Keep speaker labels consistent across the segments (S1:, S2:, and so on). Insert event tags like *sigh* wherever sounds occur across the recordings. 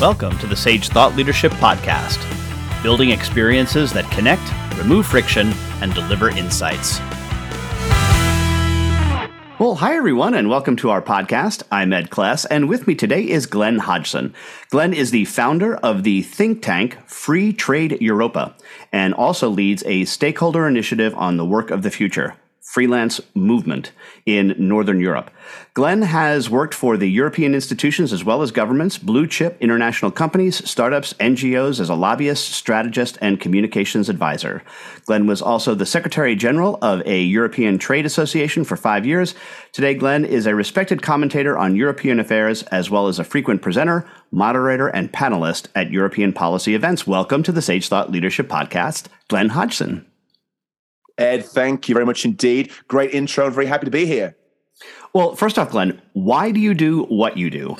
S1: Welcome to the Sage Thought Leadership Podcast, building experiences that connect, remove friction, and deliver insights. Well, hi everyone, and welcome to our podcast. I'm Ed Kless, and with me today is Glenn Hodgson. Glenn is the founder of the think tank Free Trade Europa, and also leads a stakeholder initiative on the work of the future freelance movement in Northern Europe. Glenn has worked for the European institutions as well as governments, blue chip international companies, startups, NGOs as a lobbyist, strategist, and communications advisor. Glenn was also the Secretary General of a European Trade Association for five years. Today, Glenn is a respected commentator on European affairs as well as a frequent presenter, moderator, and panelist at European policy events. Welcome to the Sage Thought Leadership Podcast, Glenn Hodgson.
S2: Ed, thank you very much indeed. Great intro. I'm very happy to be here.
S1: Well, first off, Glenn, why do you do what you do?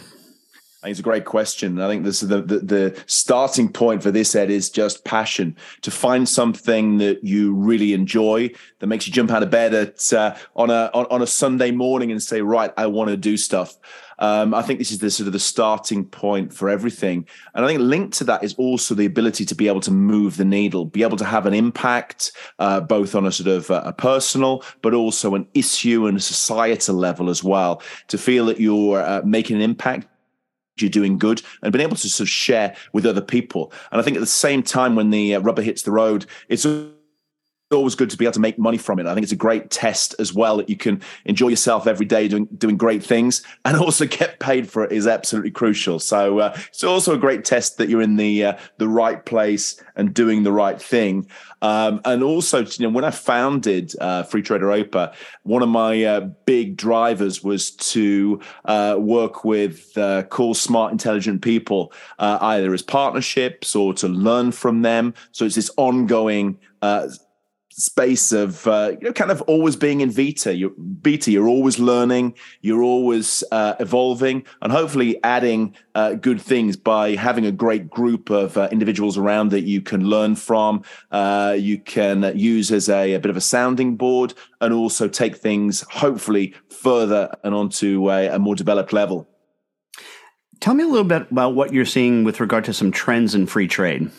S2: I think it's a great question. I think this is the, the, the starting point for this, Ed, is just passion to find something that you really enjoy that makes you jump out of bed at uh, on a on, on a Sunday morning and say, right, I want to do stuff. Um, I think this is the sort of the starting point for everything. And I think linked to that is also the ability to be able to move the needle, be able to have an impact, uh, both on a sort of uh, a personal, but also an issue and a societal level as well. To feel that you're uh, making an impact you're doing good and being able to sort of share with other people. And I think at the same time, when the uh, rubber hits the road, it's always good to be able to make money from it. I think it's a great test as well that you can enjoy yourself every day doing doing great things *laughs* and also get paid for it is absolutely crucial. So uh, it's also a great test that you're in the uh, the right place and doing the right thing. Um, and also, you know, when I founded uh, Free Trade Europa, one of my uh, big drivers was to uh, work with uh, cool, smart, intelligent people, either as partnerships or to learn from them. So it's this ongoing space of uh, you know kind of always being in vita you're beta you're always learning you're always uh, evolving and hopefully adding uh, good things by having a great group of uh, individuals around that you can learn from uh, you can use as a, a, bit of a sounding board and also take things hopefully further and onto a, a more developed level.
S1: Tell me a little bit about what you're seeing with regard to some trends in free trade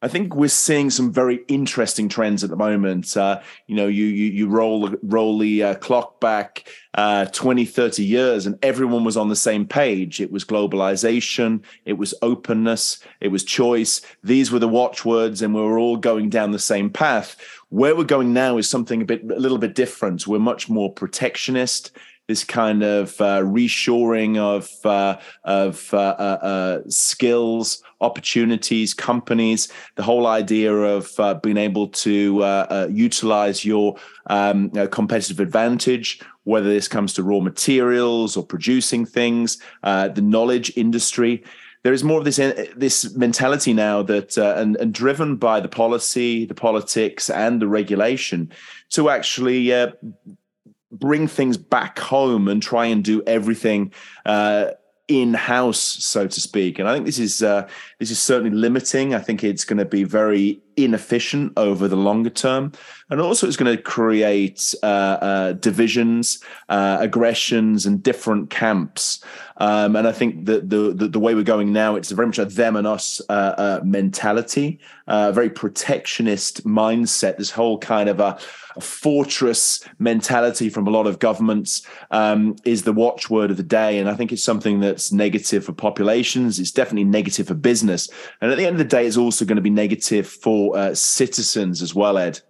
S2: I think we're seeing some very interesting trends at the moment. Uh, you know, you you, you roll roll the uh, clock back uh, 20, 30 years, and everyone was on the same page. It was globalization, it was openness, it was choice. These were the watchwords, and we were all going down the same path. Where we're going now is something a bit a little bit different. We're much more protectionist this kind of uh, reshoring of uh, of uh, uh, uh skills, opportunities, companies. The whole idea of uh, being able to utilize your um, competitive advantage, whether this comes to raw materials or producing things, the knowledge industry there is more of this this mentality now that uh, and, and driven by the policy, the politics, and the regulation to actually uh, bring things back home and try and do everything uh, in house, so to speak. And I think this is uh, this is certainly limiting. I think it's going to be very inefficient over the longer term, and also it's going to create uh, uh, divisions, uh, aggressions, and different camps. Um, and I think that the, the, the way we're going now, it's very much a them and us uh, uh, mentality, a very protectionist mindset. This whole kind of a, a fortress mentality from a lot of governments um, is the watchword of the day, and I think it's something that's negative for populations. It's definitely negative for business, and at the end of the day, it's also going to be negative for uh, citizens as well, Ed.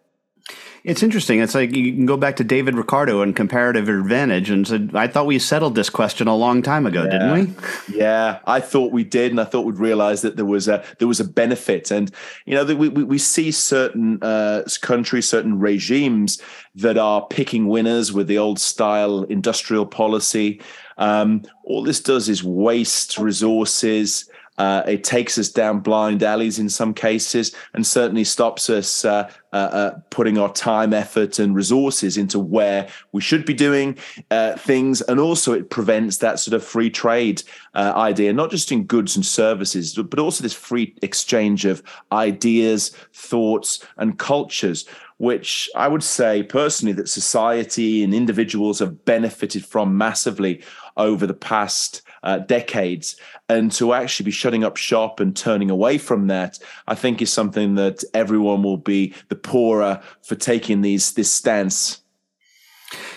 S1: It's interesting. It's like you can go back to David Ricardo and comparative advantage and said, I thought we settled this question a long time ago, yeah. didn't
S2: we? Yeah, I thought we did, and I thought we'd realize that there was a there was a benefit. And you know, we we, we see certain uh, countries, certain regimes that are picking winners with the old style industrial policy. Um, all this does is waste resources. Uh, it takes us down blind alleys in some cases, and certainly stops us uh, uh, uh, putting our time, effort, and resources into where we should be doing uh, things. And also, it prevents that sort of free trade uh, idea, not just in goods and services, but also this free exchange of ideas, thoughts, and cultures which I would say personally that society and individuals have benefited from massively over the past uh, decades. And to actually be shutting up shop and turning away from that, I think is something that everyone will be the poorer for taking these this stance.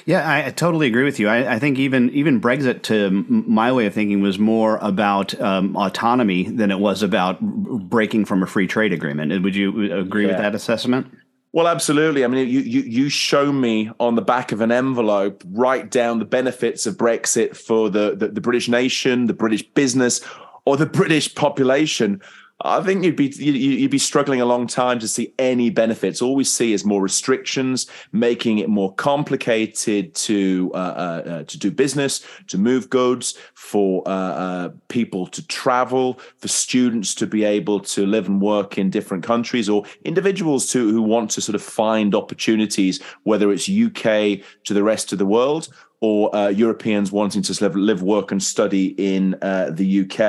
S1: Yeah, I, I totally agree with you. I, I, think even even Brexit, to my way of thinking, was more about um, autonomy than it was about breaking from a free trade agreement. Would you agree yeah. with that assessment?
S2: Well, absolutely. I mean, you, you you show me on the back of an envelope, write down the benefits of Brexit for the, the, the British nation, the British business, or the British population. I think you'd be you'd be struggling a long time to see any benefits. All we see is more restrictions, making it more complicated to uh, uh, uh to do business, to move goods, for uh, uh, people to travel, for students to be able to live and work in different countries, or individuals to who want to sort of find opportunities, whether it's UK to the rest of the world or uh, Europeans wanting to live, live, work, and study in uh, the UK.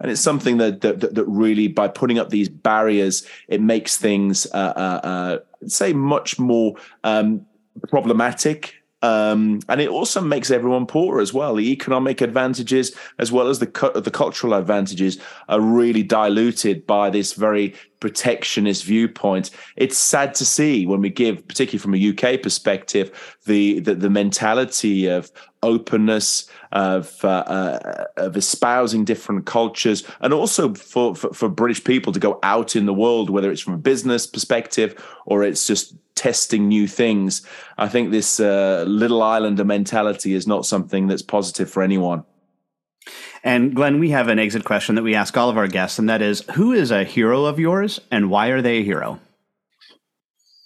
S2: And it's something that, that, that really, by putting up these barriers, it makes things, uh, uh, uh say, much more um, problematic um, and it also makes everyone poorer as well. The economic advantages, as well as the cu- the cultural advantages, are really diluted by this very protectionist viewpoint. It's sad to see when we give, particularly from a UK perspective, the the, the mentality of openness, of uh, uh, of espousing different cultures, and also for, for, for British people to go out in the world, whether it's from a business perspective or it's just testing new things. I think this uh, little islander mentality is not something that's positive for anyone.
S1: And Glenn, we have an exit question that we ask all of our guests, and that is who is a hero of yours and why are they a hero?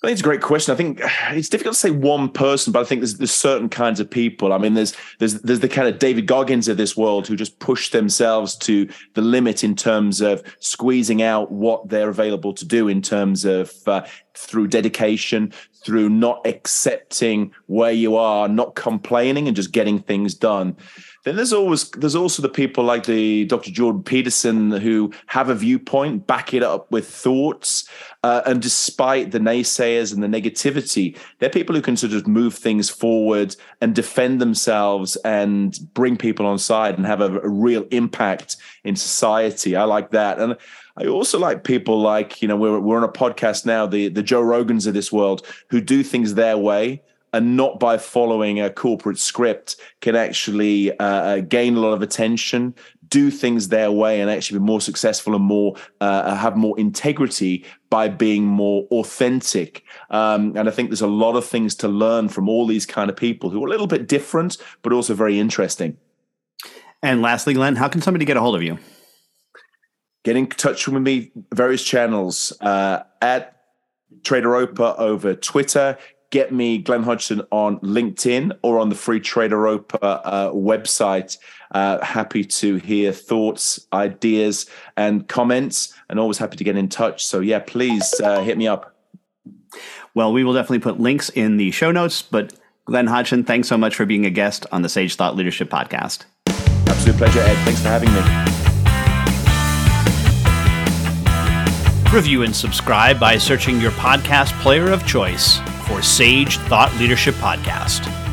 S2: I think it's a great question. I think it's difficult to say one person, but I think there's, there's certain kinds of people. I mean, there's there's there's the kind of David Goggins of this world who just push themselves to the limit in terms of squeezing out what they're available to do in terms of uh, through dedication, through not accepting where you are, not complaining, and just getting things done. Then there's always there's also the people like the Dr. Jordan Peterson who have a viewpoint, back it up with thoughts, uh, and despite the naysayers and the negativity, they're people who can sort of move things forward and defend themselves and bring people on side and have a, a real impact in society. I like that, and I also like people like you know we're we're on a podcast now, the the Joe Rogans of this world who do things their way and not by following a corporate script can actually uh, uh, gain a lot of attention do things their way and actually be more successful and more uh, have more integrity by being more authentic. Um, and i think there's a lot of things to learn from all these kind of people who are a little bit different but also very interesting.
S1: And lastly glenn how can somebody get a hold of you?
S2: Get in touch with me various channels uh, at Trader Opa over Twitter get me Glenn Hodgson on LinkedIn or on the Free Trade Europa uh, website. Uh, happy to hear thoughts, ideas, and comments, and always happy to get in touch. So, yeah, please uh, hit me up.
S1: Well, we will definitely put links in the show notes. But, Glenn Hodgson, thanks so much for being a guest on the Sage Thought Leadership Podcast.
S2: Absolute pleasure, Ed. Thanks for having me.
S3: Review and subscribe by searching your podcast player of choice for Sage Thought Leadership Podcast.